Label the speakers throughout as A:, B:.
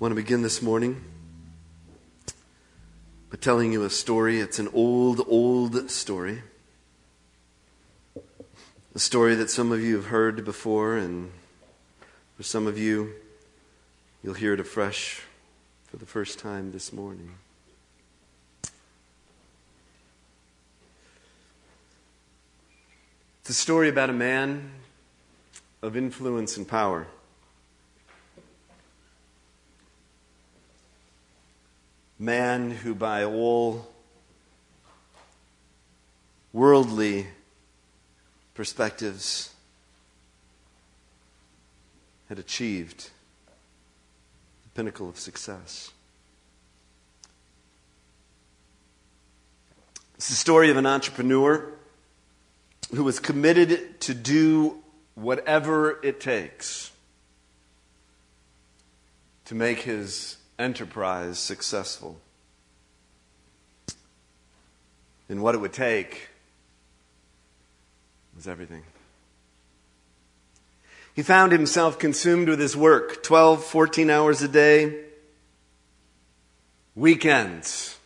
A: want to begin this morning by telling you a story. It's an old, old story. A story that some of you have heard before, and for some of you, you'll hear it afresh for the first time this morning. It's a story about a man of influence and power. Man who, by all worldly perspectives, had achieved the pinnacle of success. It's the story of an entrepreneur who was committed to do whatever it takes to make his enterprise successful. And what it would take was everything. He found himself consumed with his work 12, 14 hours a day, weekends,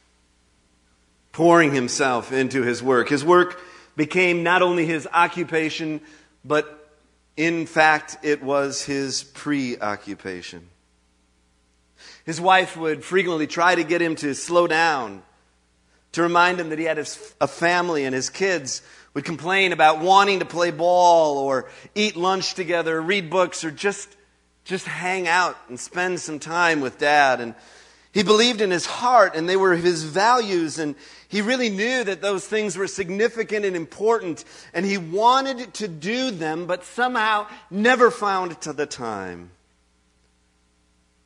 A: pouring himself into his work. His work became not only his occupation, but in fact, it was his preoccupation. His wife would frequently try to get him to slow down, to remind him that he had a family and his kids would complain about wanting to play ball or eat lunch together, read books, or just, just hang out and spend some time with dad. And he believed in his heart and they were his values and he really knew that those things were significant and important and he wanted to do them but somehow never found the time.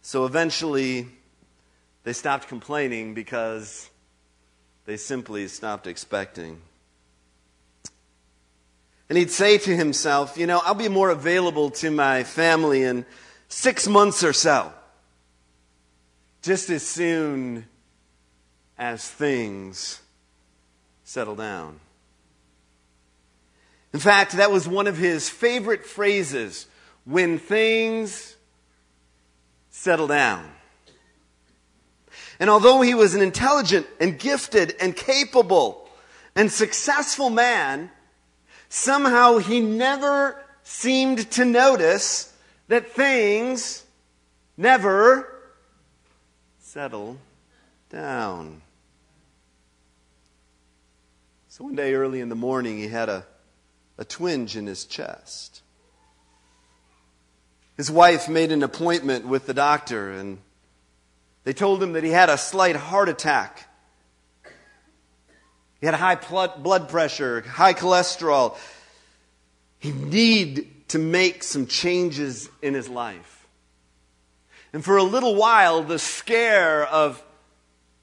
A: So eventually, they stopped complaining because they simply stopped expecting. And he'd say to himself, You know, I'll be more available to my family in six months or so, just as soon as things settle down. In fact, that was one of his favorite phrases when things settle down. And although he was an intelligent and gifted and capable and successful man, somehow he never seemed to notice that things never settle down. So one day early in the morning, he had a, a twinge in his chest. His wife made an appointment with the doctor, and they told him that he had a slight heart attack. He had high blood pressure, high cholesterol. He needed to make some changes in his life. And for a little while, the scare of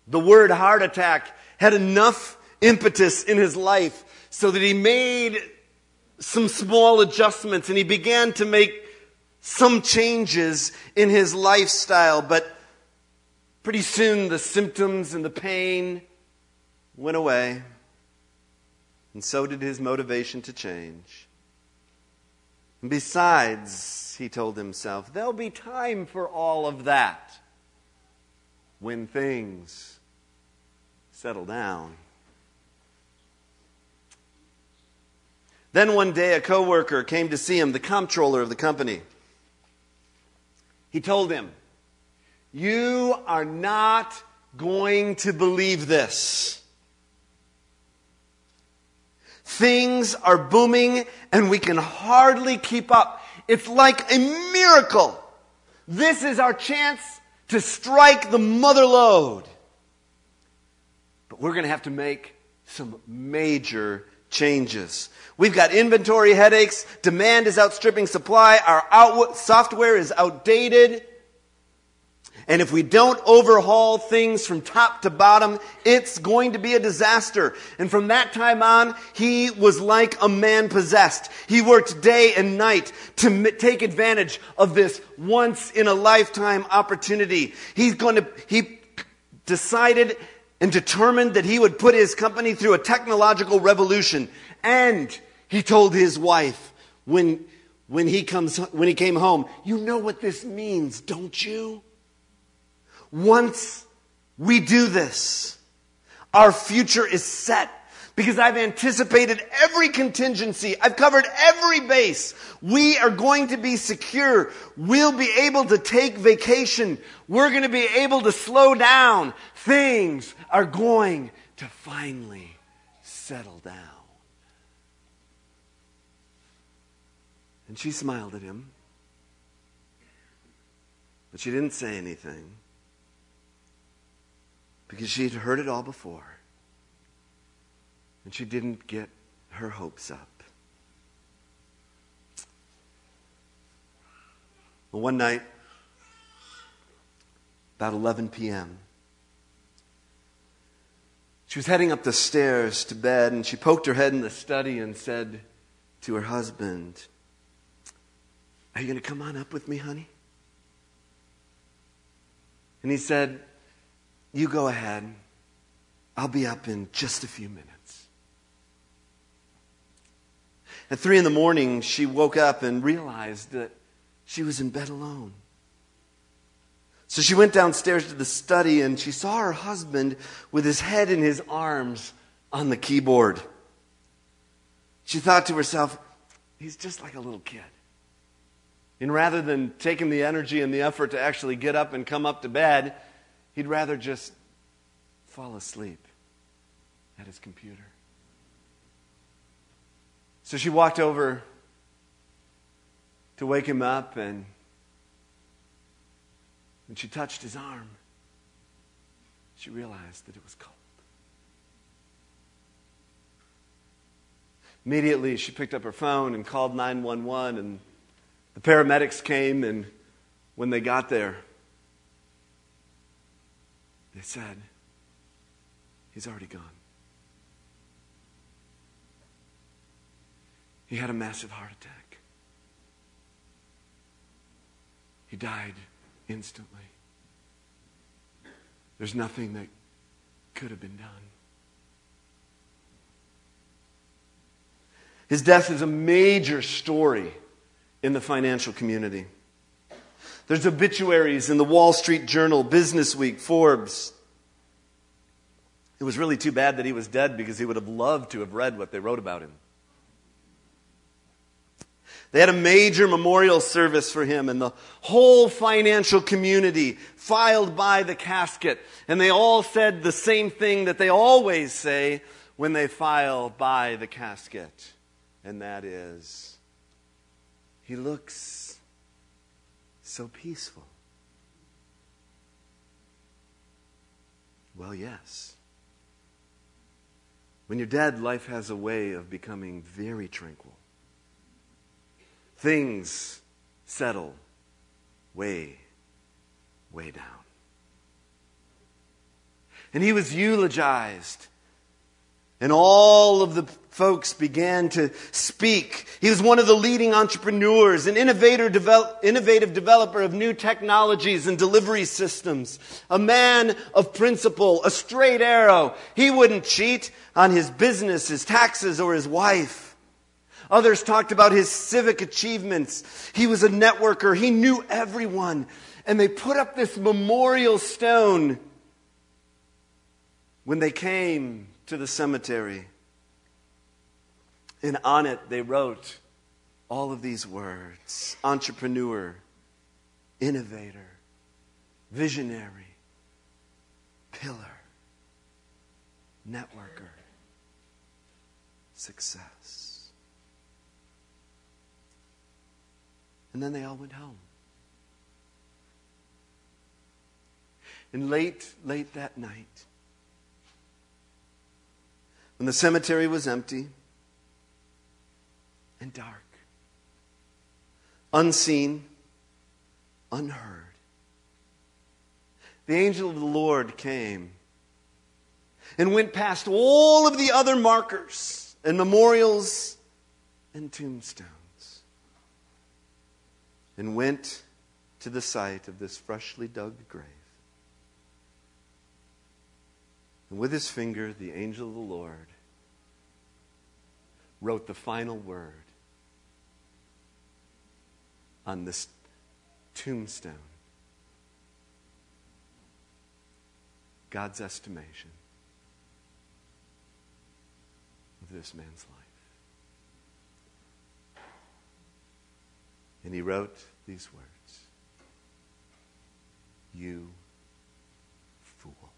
A: the word heart attack had enough impetus in his life so that he made some small adjustments and he began to make some changes in his lifestyle, but pretty soon the symptoms and the pain went away, and so did his motivation to change. And besides, he told himself, there'll be time for all of that when things settle down. Then one day, a coworker came to see him, the comptroller of the company. He told him, You are not going to believe this. Things are booming and we can hardly keep up. It's like a miracle. This is our chance to strike the mother lode. But we're going to have to make some major changes. We've got inventory headaches. Demand is outstripping supply. Our out- software is outdated. And if we don't overhaul things from top to bottom, it's going to be a disaster. And from that time on, he was like a man possessed. He worked day and night to m- take advantage of this once in a lifetime opportunity. He's going to, he decided and determined that he would put his company through a technological revolution. And he told his wife when, when, he comes, when he came home, You know what this means, don't you? once we do this, our future is set because I've anticipated every contingency. I've covered every base. We are going to be secure. We'll be able to take vacation. We're going to be able to slow down. Things are going to finally settle down. And she smiled at him, but she didn't say anything because she'd heard it all before. And she didn't get her hopes up. Well, one night, about 11 p.m., she was heading up the stairs to bed, and she poked her head in the study and said to her husband, Are you going to come on up with me, honey? And he said, You go ahead. I'll be up in just a few minutes. At three in the morning, she woke up and realized that she was in bed alone. So she went downstairs to the study and she saw her husband with his head in his arms on the keyboard. She thought to herself, he's just like a little kid. And rather than taking the energy and the effort to actually get up and come up to bed, he'd rather just fall asleep at his computer. So she walked over to wake him up, and when she touched his arm, she realized that it was cold. Immediately, she picked up her phone and called 911, and the paramedics came, and when they got there, they said, He's already gone. He had a massive heart attack. He died instantly. There's nothing that could have been done. His death is a major story in the financial community. There's obituaries in the Wall Street Journal, Business Week, Forbes. It was really too bad that he was dead because he would have loved to have read what they wrote about him. They had a major memorial service for him, and the whole financial community filed by the casket. And they all said the same thing that they always say when they file by the casket, and that is, He looks so peaceful. Well, yes. When you're dead, life has a way of becoming very tranquil things settle way, way down. And he was eulogized. And all of the folks began to speak. He was one of the leading entrepreneurs, an innovator develop, innovative developer of new technologies and delivery systems, a man of principle, a straight arrow. He wouldn't cheat on his business, his taxes, or his wife. Others talked about his civic achievements. He was a networker, he knew everyone. And they put up this memorial stone when they came to the cemetery. And on it, they wrote all of these words entrepreneur, innovator, visionary, pillar, networker, success. And then they all went home. And late, late that night, when the cemetery was empty and dark, unseen, unheard, the angel of the Lord came and went past all of the other markers and memorials and tombstones and went to the site of this freshly dug grave. And with his finger, the angel of the Lord wrote the final word on this tombstone. God's estimation of this man's life. And he wrote these words You fool.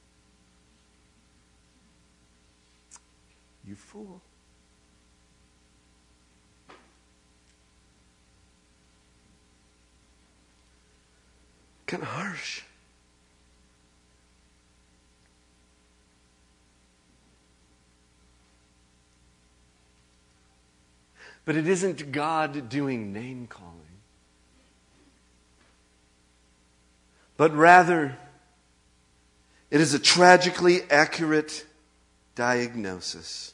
A: You fool. Kind of harsh. But it isn't God doing name calling, but rather, it is a tragically accurate diagnosis.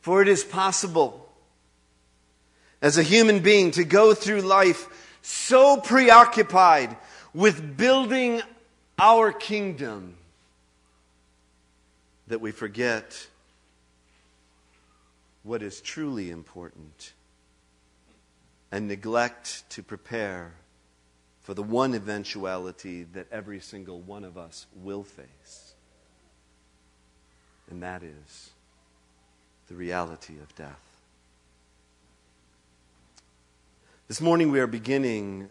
A: For it is possible as a human being to go through life so preoccupied with building our kingdom that we forget what is truly important and neglect to prepare for the one eventuality that every single one of us will face. And that is the reality of death. This morning we are beginning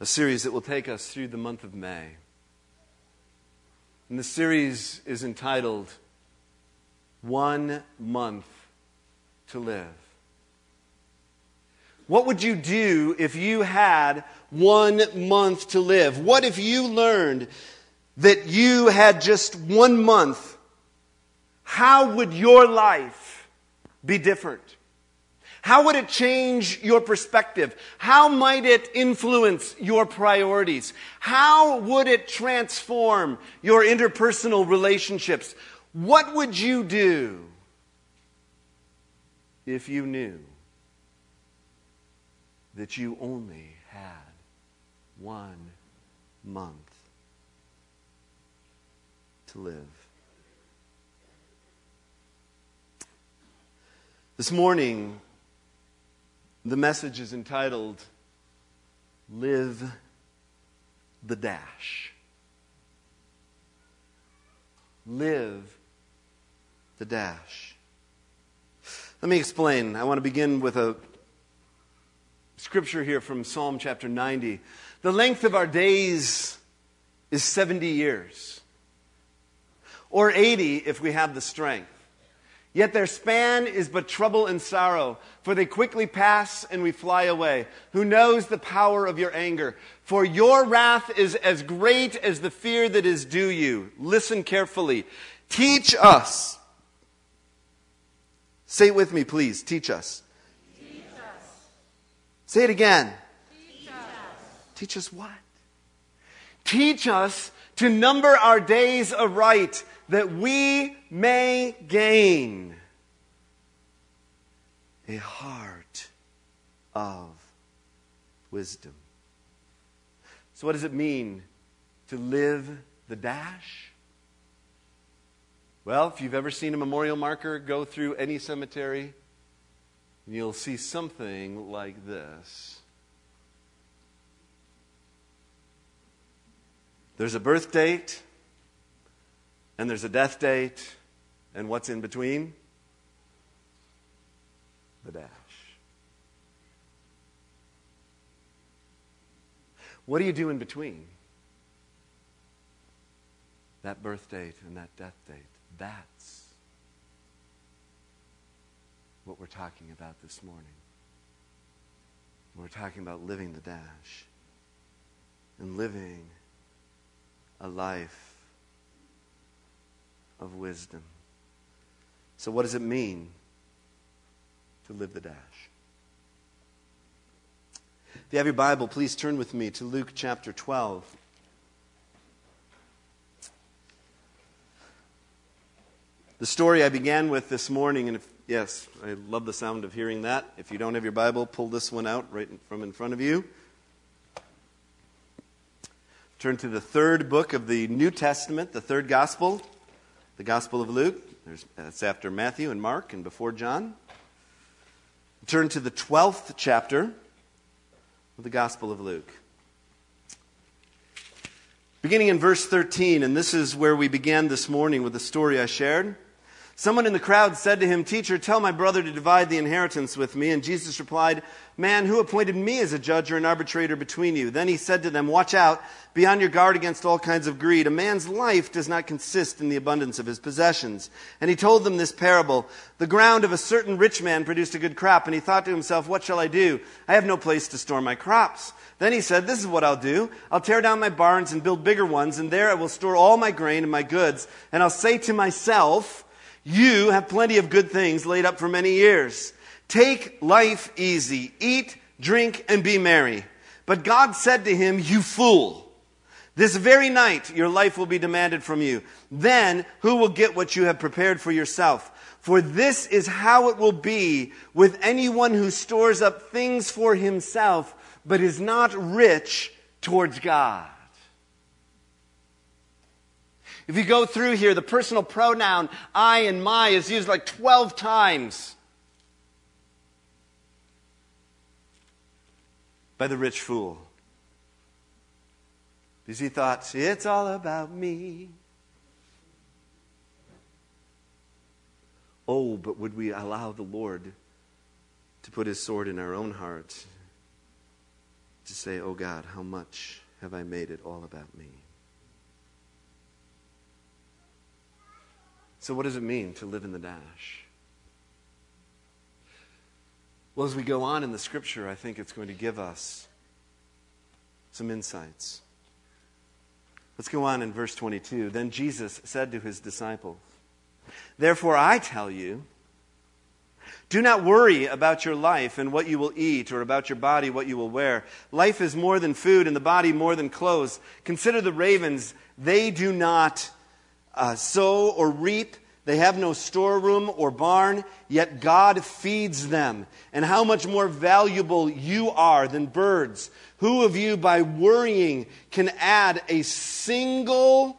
A: a series that will take us through the month of May. And the series is entitled One Month to live. What would you do if you had one month to live? What if you learned that you had just one month? How would your life be different? How would it change your perspective? How might it influence your priorities? How would it transform your interpersonal relationships? What would you do if you knew that you only had one month to live. This morning, the message is entitled Live the Dash. Live the Dash. Let me explain. I want to begin with a scripture here from Psalm chapter 90. The length of our days is 70 years, or 80 if we have the strength. Yet their span is but trouble and sorrow, for they quickly pass and we fly away. Who knows the power of your anger? For your wrath is as great as the fear that is due you. Listen carefully. Teach us Say it with me, please. Teach us. Say it again.
B: Teach us.
A: Teach us what? Teach us to number our days aright that we may gain a heart of wisdom. So, what does it mean to live the dash? Well, if you've ever seen a memorial marker go through any cemetery, you'll see something like this. There's a birth date, and there's a death date, and what's in between? The dash. What do you do in between that birth date and that death date? That's what we're talking about this morning. We're talking about living the dash and living a life of wisdom. So, what does it mean to live the dash? If you have your Bible, please turn with me to Luke chapter 12. The story I began with this morning, and if, yes, I love the sound of hearing that. If you don't have your Bible, pull this one out right from in front of you. Turn to the third book of the New Testament, the third gospel, the Gospel of Luke. There's, that's after Matthew and Mark and before John. Turn to the 12th chapter of the Gospel of Luke. Beginning in verse 13, and this is where we began this morning with the story I shared. Someone in the crowd said to him, Teacher, tell my brother to divide the inheritance with me. And Jesus replied, Man, who appointed me as a judge or an arbitrator between you? Then he said to them, Watch out, be on your guard against all kinds of greed. A man's life does not consist in the abundance of his possessions. And he told them this parable The ground of a certain rich man produced a good crop, and he thought to himself, What shall I do? I have no place to store my crops. Then he said, This is what I'll do. I'll tear down my barns and build bigger ones, and there I will store all my grain and my goods. And I'll say to myself, you have plenty of good things laid up for many years. Take life easy. Eat, drink, and be merry. But God said to him, You fool. This very night your life will be demanded from you. Then who will get what you have prepared for yourself? For this is how it will be with anyone who stores up things for himself, but is not rich towards God. If you go through here, the personal pronoun I and my is used like 12 times by the rich fool. Because he thought, it's all about me. Oh, but would we allow the Lord to put his sword in our own heart to say, Oh God, how much have I made it all about me? So, what does it mean to live in the dash? Well, as we go on in the scripture, I think it's going to give us some insights. Let's go on in verse 22. Then Jesus said to his disciples, Therefore I tell you, do not worry about your life and what you will eat, or about your body what you will wear. Life is more than food, and the body more than clothes. Consider the ravens. They do not uh, sow or reap. They have no storeroom or barn, yet God feeds them. And how much more valuable you are than birds. Who of you, by worrying, can add a single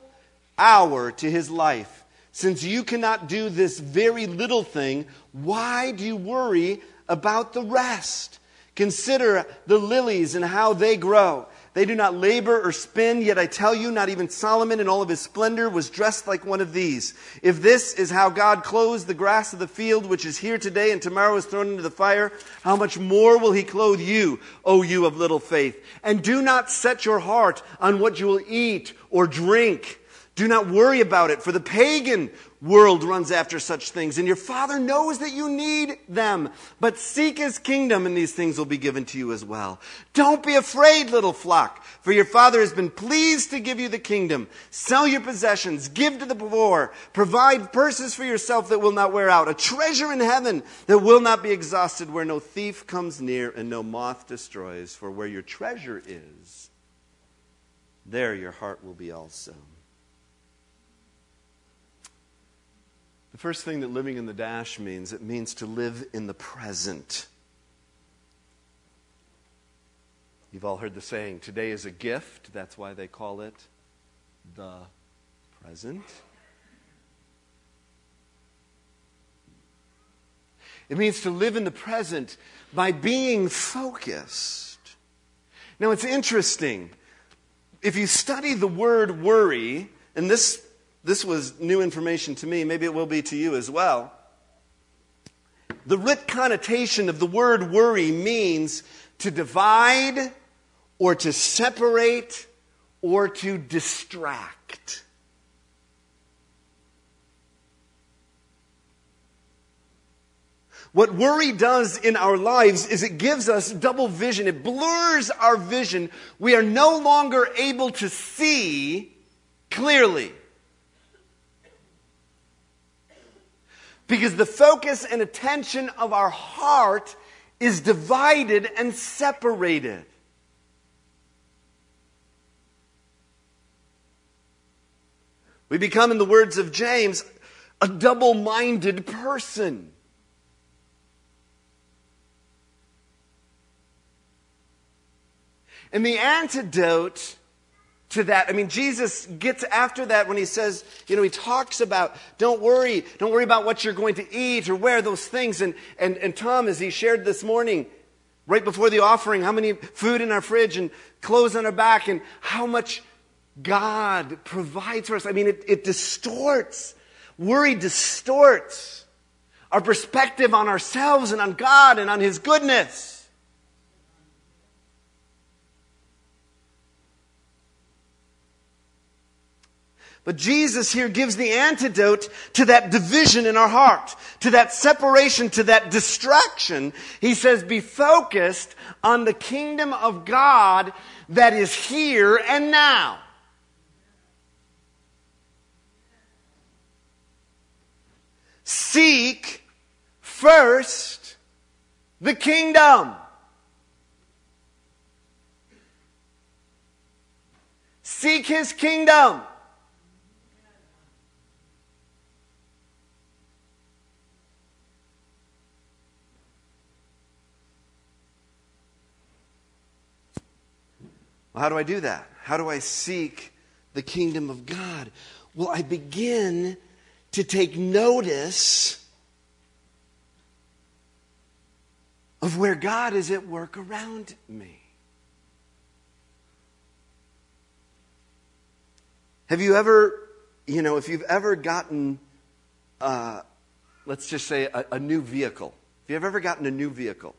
A: hour to his life? Since you cannot do this very little thing, why do you worry about the rest? Consider the lilies and how they grow. They do not labor or spin, yet I tell you, not even Solomon in all of his splendor was dressed like one of these. If this is how God clothes the grass of the field, which is here today and tomorrow is thrown into the fire, how much more will he clothe you, O you of little faith? And do not set your heart on what you will eat or drink. Do not worry about it, for the pagan world runs after such things, and your Father knows that you need them. But seek His kingdom, and these things will be given to you as well. Don't be afraid, little flock, for your Father has been pleased to give you the kingdom. Sell your possessions, give to the poor, provide purses for yourself that will not wear out, a treasure in heaven that will not be exhausted, where no thief comes near and no moth destroys. For where your treasure is, there your heart will be also. The first thing that living in the dash means, it means to live in the present. You've all heard the saying, today is a gift. That's why they call it the present. It means to live in the present by being focused. Now, it's interesting. If you study the word worry, and this this was new information to me. Maybe it will be to you as well. The writ connotation of the word worry means to divide or to separate or to distract. What worry does in our lives is it gives us double vision. It blurs our vision. We are no longer able to see clearly. Because the focus and attention of our heart is divided and separated. We become, in the words of James, a double minded person. And the antidote to that. I mean, Jesus gets after that when he says, you know, he talks about, don't worry, don't worry about what you're going to eat or wear those things. And, and, and Tom, as he shared this morning, right before the offering, how many food in our fridge and clothes on our back and how much God provides for us. I mean, it, it distorts. Worry distorts our perspective on ourselves and on God and on His goodness. But Jesus here gives the antidote to that division in our heart, to that separation, to that distraction. He says, be focused on the kingdom of God that is here and now. Seek first the kingdom. Seek his kingdom. Well, how do I do that? How do I seek the kingdom of God? Well, I begin to take notice of where God is at work around me. Have you ever, you know, if you've ever gotten, uh, let's just say, a, a new vehicle, if you've ever gotten a new vehicle,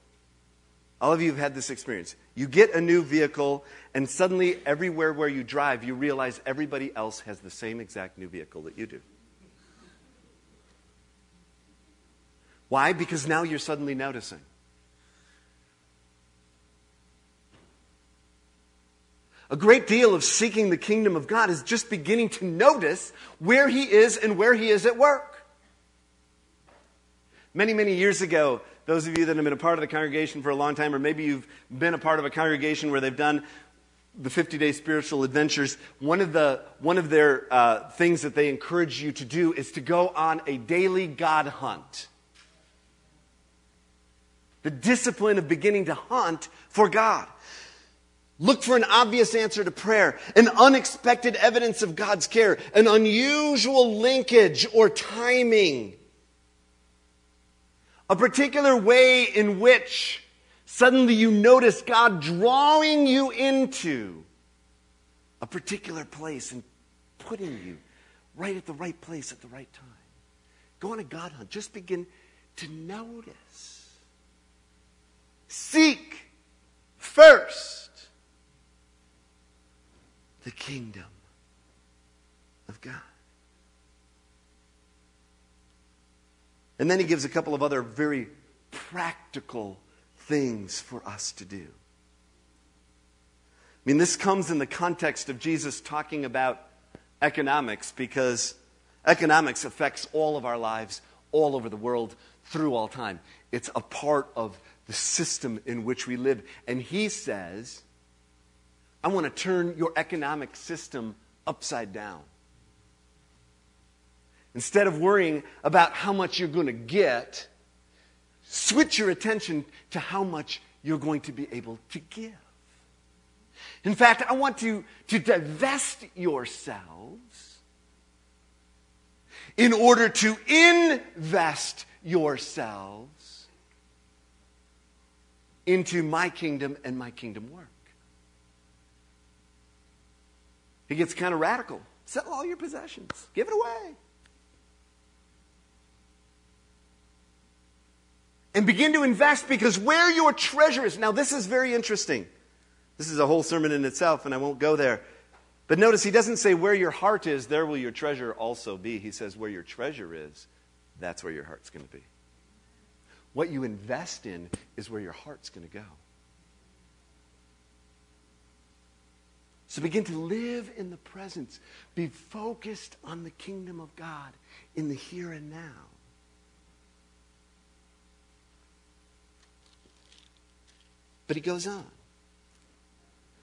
A: all of you have had this experience. You get a new vehicle, and suddenly, everywhere where you drive, you realize everybody else has the same exact new vehicle that you do. Why? Because now you're suddenly noticing. A great deal of seeking the kingdom of God is just beginning to notice where He is and where He is at work. Many, many years ago, those of you that have been a part of the congregation for a long time, or maybe you've been a part of a congregation where they've done the 50 day spiritual adventures, one of, the, one of their uh, things that they encourage you to do is to go on a daily God hunt. The discipline of beginning to hunt for God. Look for an obvious answer to prayer, an unexpected evidence of God's care, an unusual linkage or timing a particular way in which suddenly you notice God drawing you into a particular place and putting you right at the right place at the right time. Go on a God hunt. Just begin to notice. Seek first the kingdom of God. And then he gives a couple of other very practical things for us to do. I mean, this comes in the context of Jesus talking about economics because economics affects all of our lives all over the world through all time. It's a part of the system in which we live. And he says, I want to turn your economic system upside down. Instead of worrying about how much you're going to get, switch your attention to how much you're going to be able to give. In fact, I want you to divest yourselves in order to invest yourselves into my kingdom and my kingdom work. It gets kind of radical. Sell all your possessions, give it away. And begin to invest because where your treasure is. Now, this is very interesting. This is a whole sermon in itself, and I won't go there. But notice he doesn't say where your heart is, there will your treasure also be. He says where your treasure is, that's where your heart's going to be. What you invest in is where your heart's going to go. So begin to live in the presence. Be focused on the kingdom of God in the here and now. But he goes on.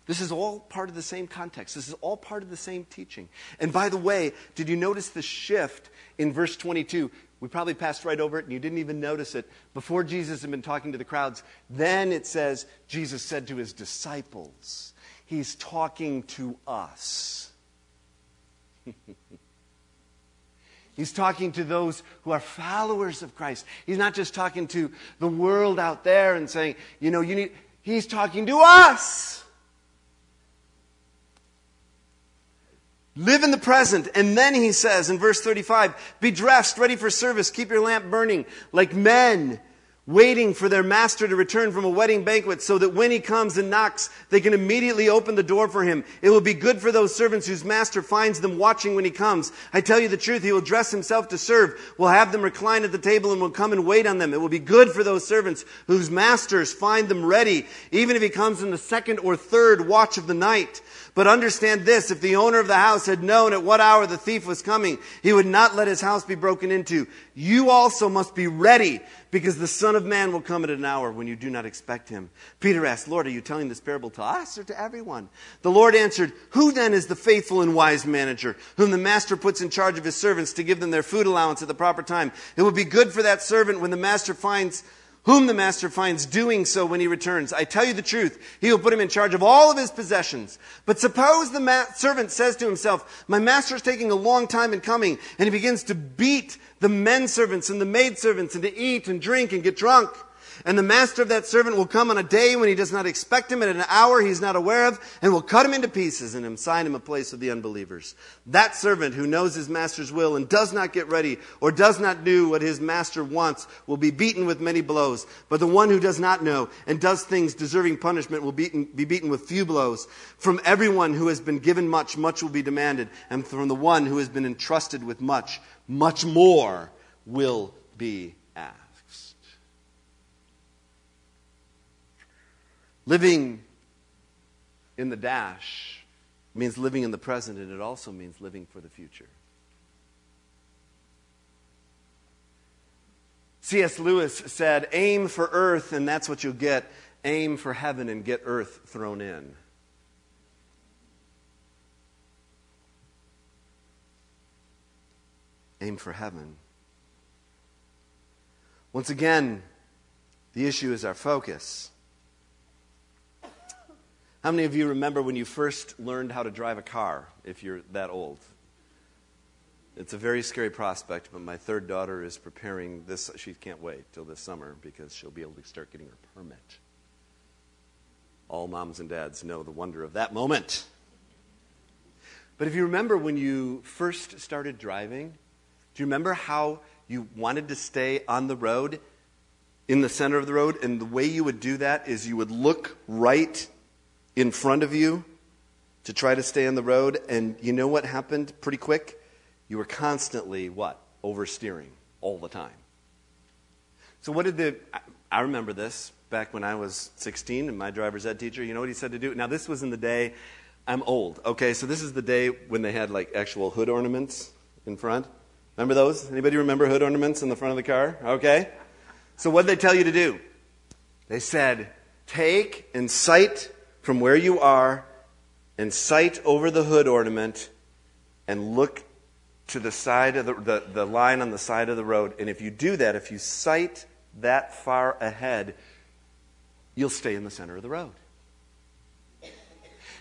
A: This is all part of the same context. This is all part of the same teaching. And by the way, did you notice the shift in verse 22? We probably passed right over it and you didn't even notice it. Before Jesus had been talking to the crowds, then it says, Jesus said to his disciples, He's talking to us. He's talking to those who are followers of Christ. He's not just talking to the world out there and saying, you know, you need, He's talking to us. Live in the present. And then he says in verse 35 Be dressed, ready for service, keep your lamp burning, like men waiting for their master to return from a wedding banquet so that when he comes and knocks, they can immediately open the door for him. It will be good for those servants whose master finds them watching when he comes. I tell you the truth, he will dress himself to serve, will have them recline at the table and will come and wait on them. It will be good for those servants whose masters find them ready, even if he comes in the second or third watch of the night. But understand this, if the owner of the house had known at what hour the thief was coming, he would not let his house be broken into. You also must be ready, because the Son of Man will come at an hour when you do not expect him. Peter asked, Lord, are you telling this parable to us or to everyone? The Lord answered, Who then is the faithful and wise manager, whom the master puts in charge of his servants to give them their food allowance at the proper time? It will be good for that servant when the master finds whom the master finds doing so when he returns. I tell you the truth, he will put him in charge of all of his possessions. But suppose the ma- servant says to himself, My master is taking a long time in coming, and he begins to beat the men servants and the maid servants, and to eat and drink and get drunk. And the master of that servant will come on a day when he does not expect him, at an hour he's not aware of, and will cut him into pieces and assign him a place with the unbelievers. That servant who knows his master's will and does not get ready or does not do what his master wants will be beaten with many blows. But the one who does not know and does things deserving punishment will beaten, be beaten with few blows. From everyone who has been given much, much will be demanded. And from the one who has been entrusted with much, much more will be asked. Living in the dash means living in the present, and it also means living for the future. C.S. Lewis said, Aim for earth, and that's what you'll get. Aim for heaven, and get earth thrown in. Aim for heaven. Once again, the issue is our focus. How many of you remember when you first learned how to drive a car, if you're that old? It's a very scary prospect, but my third daughter is preparing this. She can't wait till this summer because she'll be able to start getting her permit. All moms and dads know the wonder of that moment. But if you remember when you first started driving, do you remember how you wanted to stay on the road, in the center of the road? And the way you would do that is you would look right in front of you to try to stay on the road. And you know what happened pretty quick? You were constantly what? Oversteering all the time. So, what did the. I remember this back when I was 16 and my driver's ed teacher, you know what he said to do? Now, this was in the day, I'm old, okay? So, this is the day when they had like actual hood ornaments in front. Remember those? Anybody remember hood ornaments in the front of the car? Okay. So, what did they tell you to do? They said, take and sight from where you are and sight over the hood ornament and look to the side of the, the, the, line on the side of the road. And if you do that, if you sight that far ahead, you'll stay in the center of the road.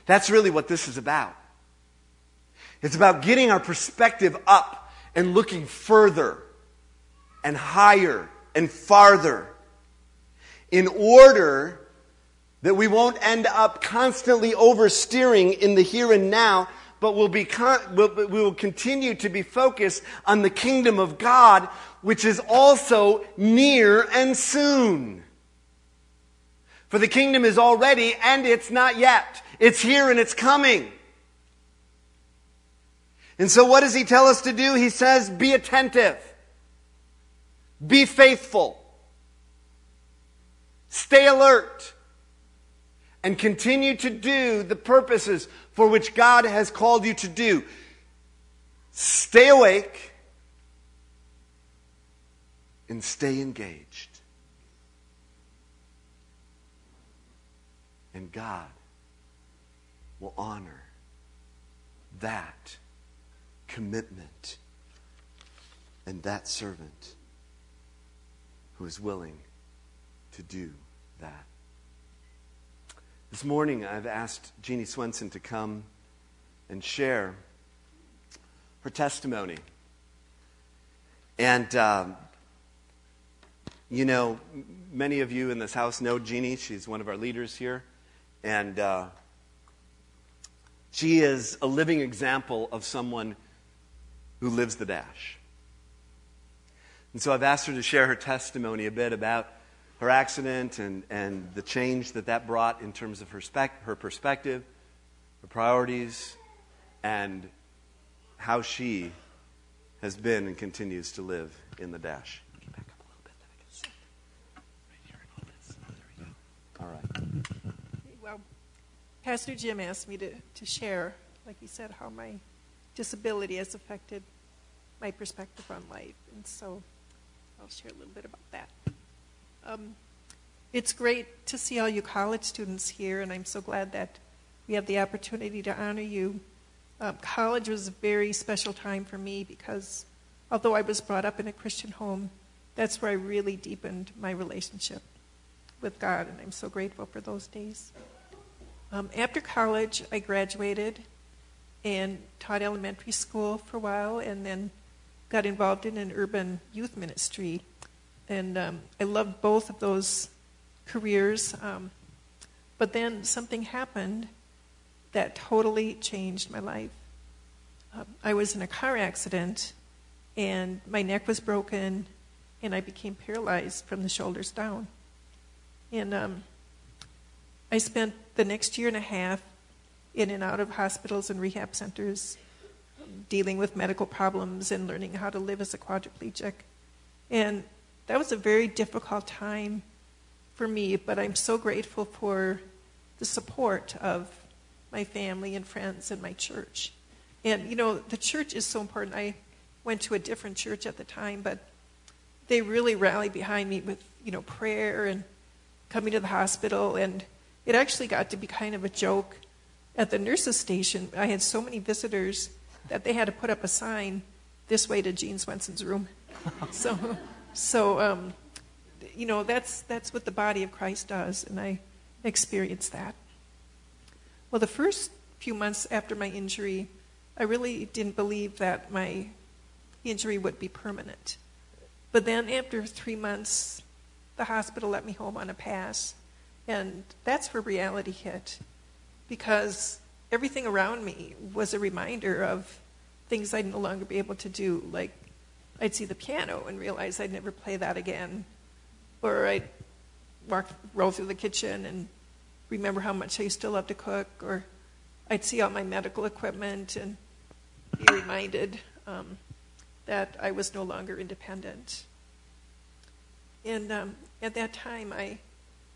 A: That's really what this is about. It's about getting our perspective up and looking further and higher and farther in order that we won't end up constantly oversteering in the here and now, but we'll be con- we'll, we will continue to be focused on the kingdom of God, which is also near and soon. For the kingdom is already and it's not yet. It's here and it's coming. And so, what does he tell us to do? He says, be attentive, be faithful, stay alert and continue to do the purposes for which God has called you to do. Stay awake and stay engaged. And God will honor that commitment and that servant who is willing to do that. This morning, I've asked Jeannie Swenson to come and share her testimony. And, um, you know, many of you in this house know Jeannie. She's one of our leaders here. And uh, She is a living example of someone who lives the dash. And so I've asked her to share her testimony a bit about her accident and, and the change that that brought in terms of her, spec, her perspective, her priorities, and how she has been and continues to live in the dash. All right.
C: Well, Pastor Jim asked me to, to share, like he said, how my disability has affected my perspective on life. And so I'll share a little bit about that. Um, it's great to see all you college students here, and I'm so glad that we have the opportunity to honor you. Uh, college was a very special time for me because although I was brought up in a Christian home, that's where I really deepened my relationship with God, and I'm so grateful for those days. Um, after college, I graduated and taught elementary school for a while, and then got involved in an urban youth ministry. And um, I loved both of those careers. Um, but then something happened that totally changed my life. Um, I was in a car accident, and my neck was broken, and I became paralyzed from the shoulders down. And um, I spent the next year and a half in and out of hospitals and rehab centers, dealing with medical problems and learning how to live as a quadriplegic. And that was a very difficult time for me, but I'm so grateful for the support of my family and friends and my church. And, you know, the church is so important. I went to a different church at the time, but they really rallied behind me with, you know, prayer and coming to the hospital. And it actually got to be kind of a joke at the nurses' station. I had so many visitors that they had to put up a sign this way to Gene Swenson's room. so, so um, you know, that's, that's what the body of Christ does, and I experienced that. Well, the first few months after my injury, I really didn't believe that my injury would be permanent. But then after three months, the hospital let me home on a pass. And that's where reality hit. Because everything around me was a reminder of things I'd no longer be able to do. Like, I'd see the piano and realize I'd never play that again. Or I'd walk, roll through the kitchen and remember how much I used to love to cook. Or I'd see all my medical equipment and be reminded um, that I was no longer independent. And um, at that time, I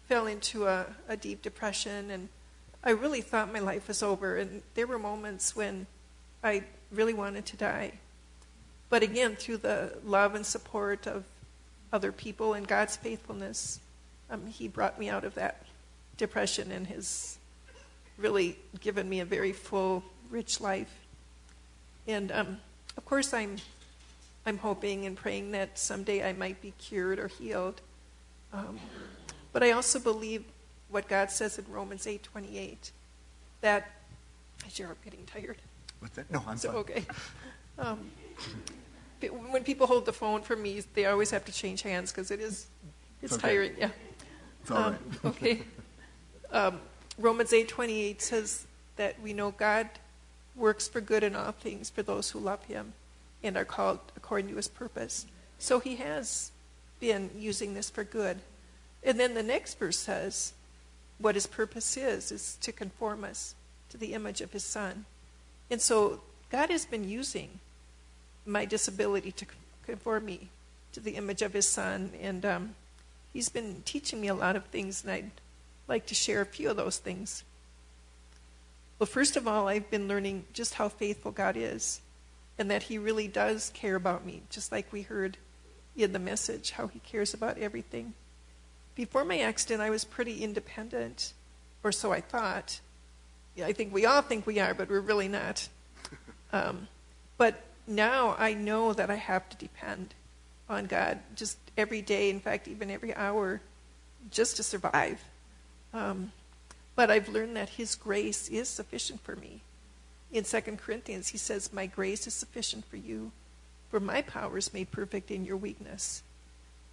C: fell into a, a deep depression, and I really thought my life was over. And there were moments when I really wanted to die. But again, through the love and support of other people and God's faithfulness, um, He brought me out of that depression and has really given me a very full, rich life. And um, of course, I'm I'm hoping and praying that someday I might be cured or healed. Um, but I also believe what God says in Romans 8:28 that as you're getting tired.
D: What's that? No, I'm
C: So
D: fine.
C: okay. Um, when people hold the phone for me, they always have to change hands because it is it's
D: Okay.
C: tiring. Yeah.
D: It's all
C: Um,
D: right.
C: okay. Um, Romans 8:28 says that we know God works for good in all things for those who love Him and are called according to His purpose. So He has been using this for good. And then the next verse says, what His purpose is is to conform us to the image of His Son. And so God has been using my disability to conform me to the image of His Son, and um, He's been teaching me a lot of things, and I'd like to share a few of those things. Well, first of all, I've been learning just how faithful God is, and that He really does care about me, just like we heard in the message, how He cares about everything. Before my accident, I was pretty independent, or so I thought. Yeah, I think we all think we are, but we're really not. Um, but now I know that I have to depend on God just every day, in fact, even every hour, just to survive. Um, but I've learned that His grace is sufficient for me. In 2 Corinthians, he says, My grace is sufficient for you, for my power is made perfect in your weakness.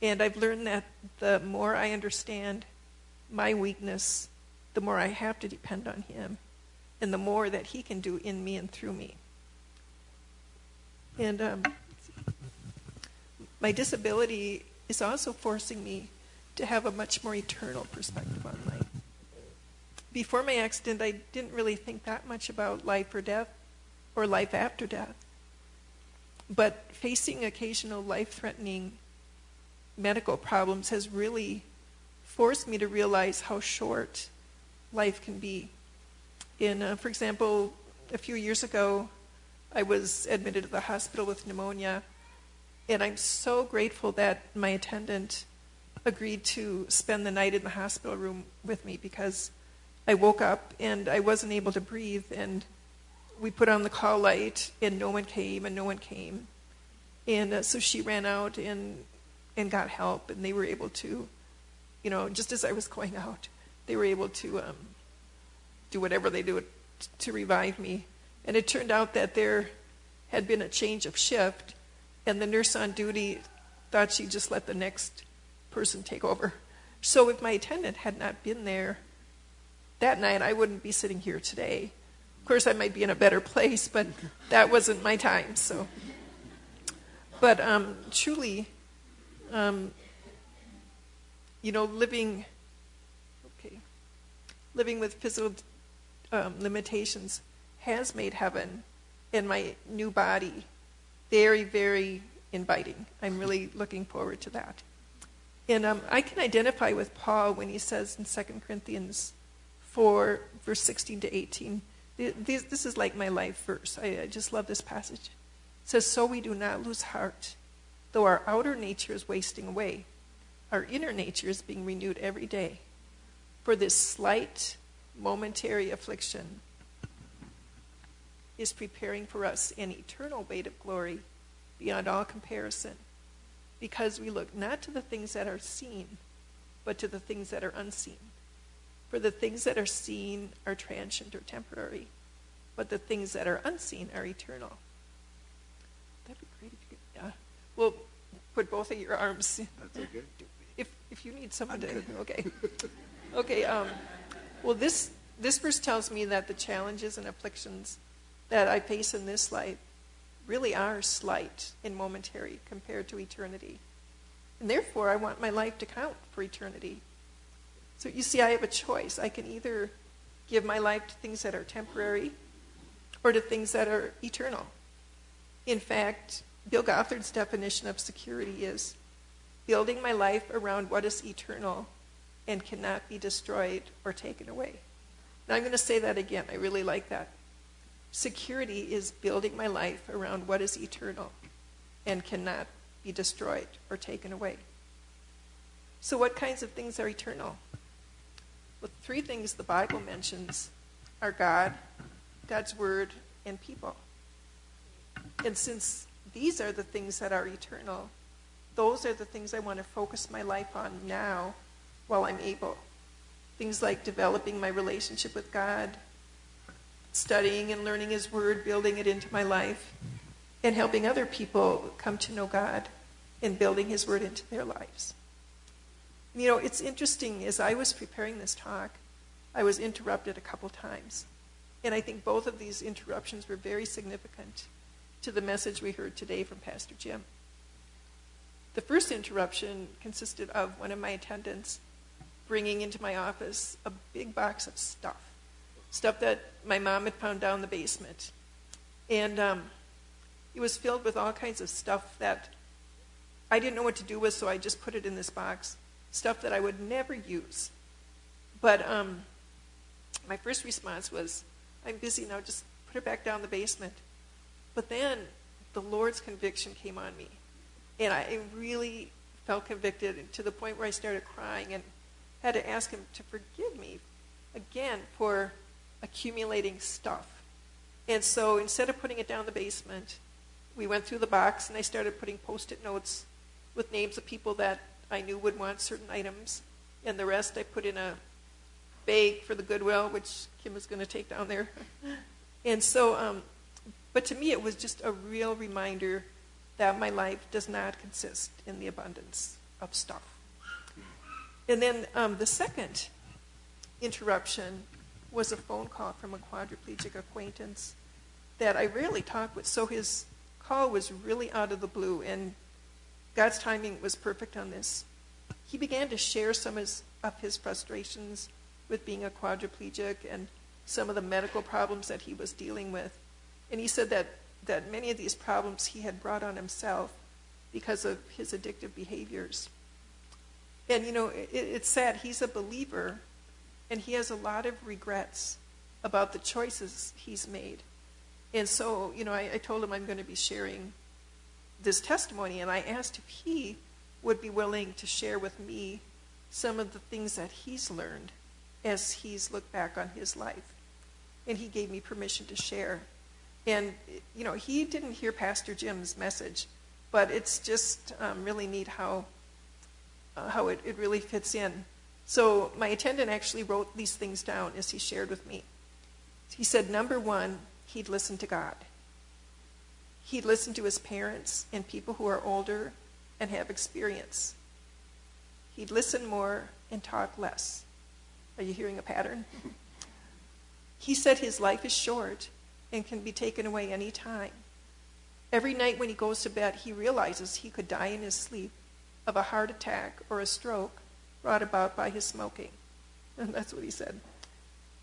C: And I've learned that the more I understand my weakness, the more I have to depend on Him. and the more that He can do in me and through me. And um, my disability is also forcing me to have a much more eternal perspective on life. Before my accident, I didn't really think that much about life or death or life after death. But facing occasional life threatening medical problems has really forced me to realize how short life can be. In, uh, for example, a few years ago, I was admitted to the hospital with pneumonia, and I'm so grateful that my attendant agreed to spend the night in the hospital room with me because I woke up and I wasn't able to breathe, and we put on the call light, and no one came, and no one came. And uh, so she ran out and, and got help, and they were able to, you know, just as I was going out, they were able to um, do whatever they do to revive me. And it turned out that there had been a change of shift, and the nurse on duty thought she'd just let the next person take over. So if my attendant had not been there that night, I wouldn't be sitting here today. Of course, I might be in a better place, but that wasn't my time. So, but um, truly, um, you know, living, okay, living with physical um, limitations has made heaven and my new body very, very inviting. I'm really looking forward to that. And um, I can identify with Paul when he says in 2 Corinthians 4, verse 16 to 18, this, this is like my life verse. I, I just love this passage. It says, So we do not lose heart, though our outer nature is wasting away. Our inner nature is being renewed every day. For this slight, momentary affliction is preparing for us an eternal weight of glory beyond all comparison, because we look not to the things that are seen, but to the things that are unseen. For the things that are seen are transient or temporary, but the things that are unseen are eternal. That'd be great if you could, yeah. Well, put both of your arms.
A: That's okay.
C: If, if you need someone to, okay. Okay, um, well, this, this verse tells me that the challenges and afflictions that I face in this life really are slight and momentary compared to eternity. And therefore, I want my life to count for eternity. So you see, I have a choice. I can either give my life to things that are temporary or to things that are eternal. In fact, Bill Gothard's definition of security is building my life around what is eternal and cannot be destroyed or taken away. Now I'm going to say that again. I really like that. Security is building my life around what is eternal and cannot be destroyed or taken away. So, what kinds of things are eternal? Well, three things the Bible mentions are God, God's Word, and people. And since these are the things that are eternal, those are the things I want to focus my life on now while I'm able. Things like developing my relationship with God, studying and learning His Word, building it into my life, and helping other people come to know God and building His Word into their lives. You know, it's interesting, as I was preparing this talk, I was interrupted a couple times. And I think both of these interruptions were very significant to the message we heard today from Pastor Jim. The first interruption consisted of one of my attendants bringing into my office a big box of stuff, stuff that my mom had found down the basement. And um, it was filled with all kinds of stuff that I didn't know what to do with, so I just put it in this box. Stuff that I would never use. But um, my first response was, I'm busy now, just put it back down the basement. But then the Lord's conviction came on me. And I really felt convicted to the point where I started crying and had to ask Him to forgive me again for accumulating stuff. And so instead of putting it down the basement, we went through the box and I started putting post it notes with names of people that I knew would want certain items. And the rest I put in a bag for the Goodwill, which Kim was going to take down there. and so, um, but to me, it was just a real reminder that my life does not consist in the abundance of stuff. And then um, the second interruption was a phone call from a quadriplegic acquaintance that I rarely talk with. So his call was really out of the blue, and God's timing was perfect on this. He began to share some of his, frustrations with being a quadriplegic and some of the medical problems that he was dealing with. And he said that, that many of these problems he had brought on himself because of his addictive behaviors. And, you know, it, it's sad. He's a believer, and he has a lot of regrets about the choices he's made. And so, you know, I, I told him I'm going to be sharing this testimony, and I asked if he would be willing to share with me some of the things that he's learned as he's looked back on his life. And he gave me permission to share. And, you know, he didn't hear Pastor Jim's message, but it's just um, really neat how, uh, how it, it really fits in. So my attendant actually wrote these things down as he shared with me. He said, number one, he'd listen to God. He'd listen to his parents and people who are older and have experience. He'd listen more and talk less. Are you hearing a pattern? he said his life is short and can be taken away any time. Every night when he goes to bed, he realizes he could die in his sleep of a heart attack or a stroke brought about by his smoking. And that's what he said.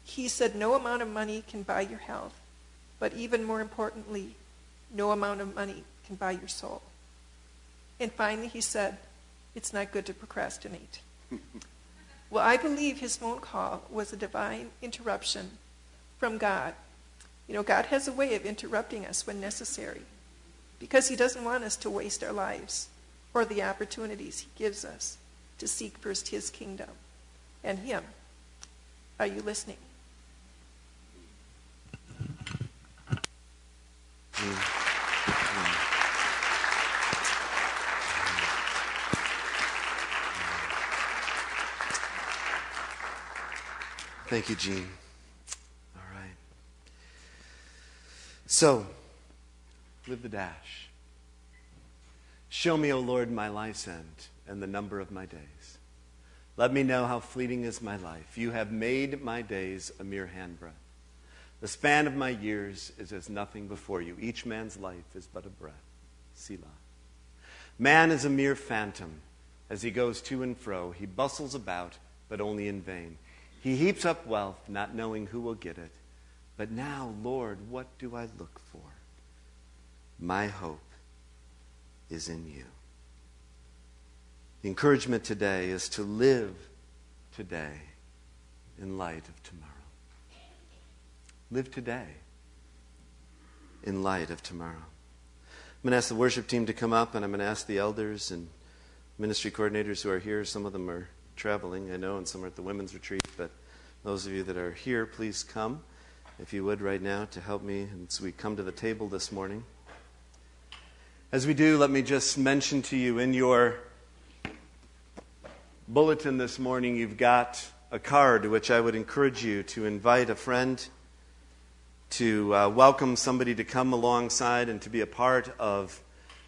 C: He said, No amount of money can buy your health, but even more importantly, no amount of money can buy your soul. And finally, he said, It's not good to procrastinate. well, I believe his phone call was a divine interruption from God. You know, God has a way of interrupting us when necessary because he doesn't want us to waste our lives or the opportunities he gives us to seek first his kingdom and him. Are you listening?
A: Thank you, Gene. All right. So, live the dash. Show me, O Lord, my life's end and the number of my days. Let me know how fleeting is my life. You have made my days a mere handbreadth. The span of my years is as nothing before you. Each man's life is but a breath. Selah. Man is a mere phantom. As he goes to and fro, he bustles about, but only in vain. He heaps up wealth, not knowing who will get it. But now, Lord, what do I look for? My hope is in you. The encouragement today is to live today in light of tomorrow. Live today in light of tomorrow. I'm going to ask the worship team to come up, and I'm going to ask the elders and ministry coordinators who are here. Some of them are traveling, I know, and some are at the women's retreat. But those of you that are here, please come, if you would, right now, to help me as we come to the table this morning. As we do, let me just mention to you in your bulletin this morning, you've got a card which I would encourage you to invite a friend to uh, welcome somebody to come alongside and to be a part of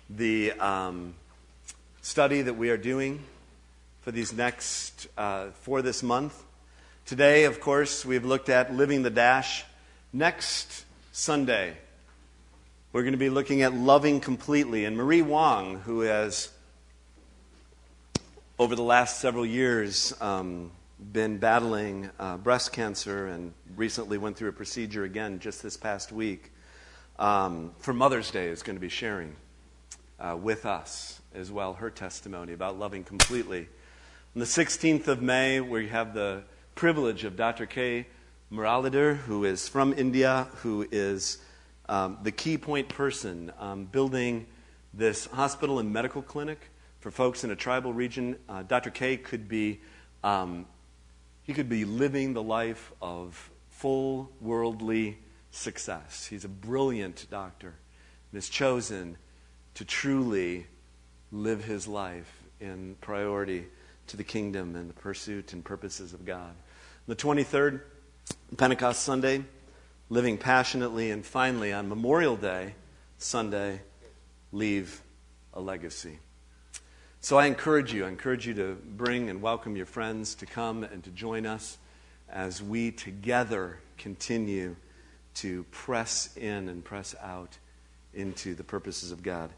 A: the um, study that we are doing for these next, uh, for this month. Today, of course, we've looked at living the dash. Next Sunday, we're going to be looking at loving completely. And Marie Wong, who has, over the last several years, um, been battling uh, breast cancer and recently went through a procedure again just this past week, um, for Mother's Day is going to be sharing uh, with us as well her testimony about loving completely. On the 16th of May, we have the privilege of Dr. K. Muralidhar, who is from India, who is um, the key point person um, building this hospital and medical clinic for folks in a tribal region. Uh, Dr. K could be um, he could be living the life of full worldly success. He's a brilliant doctor and has chosen to truly live his life in priority to the kingdom and the pursuit and purposes of God. The 23rd, Pentecost Sunday, living passionately, and finally on Memorial Day, Sunday, leave a legacy. So I encourage you, I encourage you to bring and welcome your friends to come and to join us as we together continue to press in and press out into the purposes of God.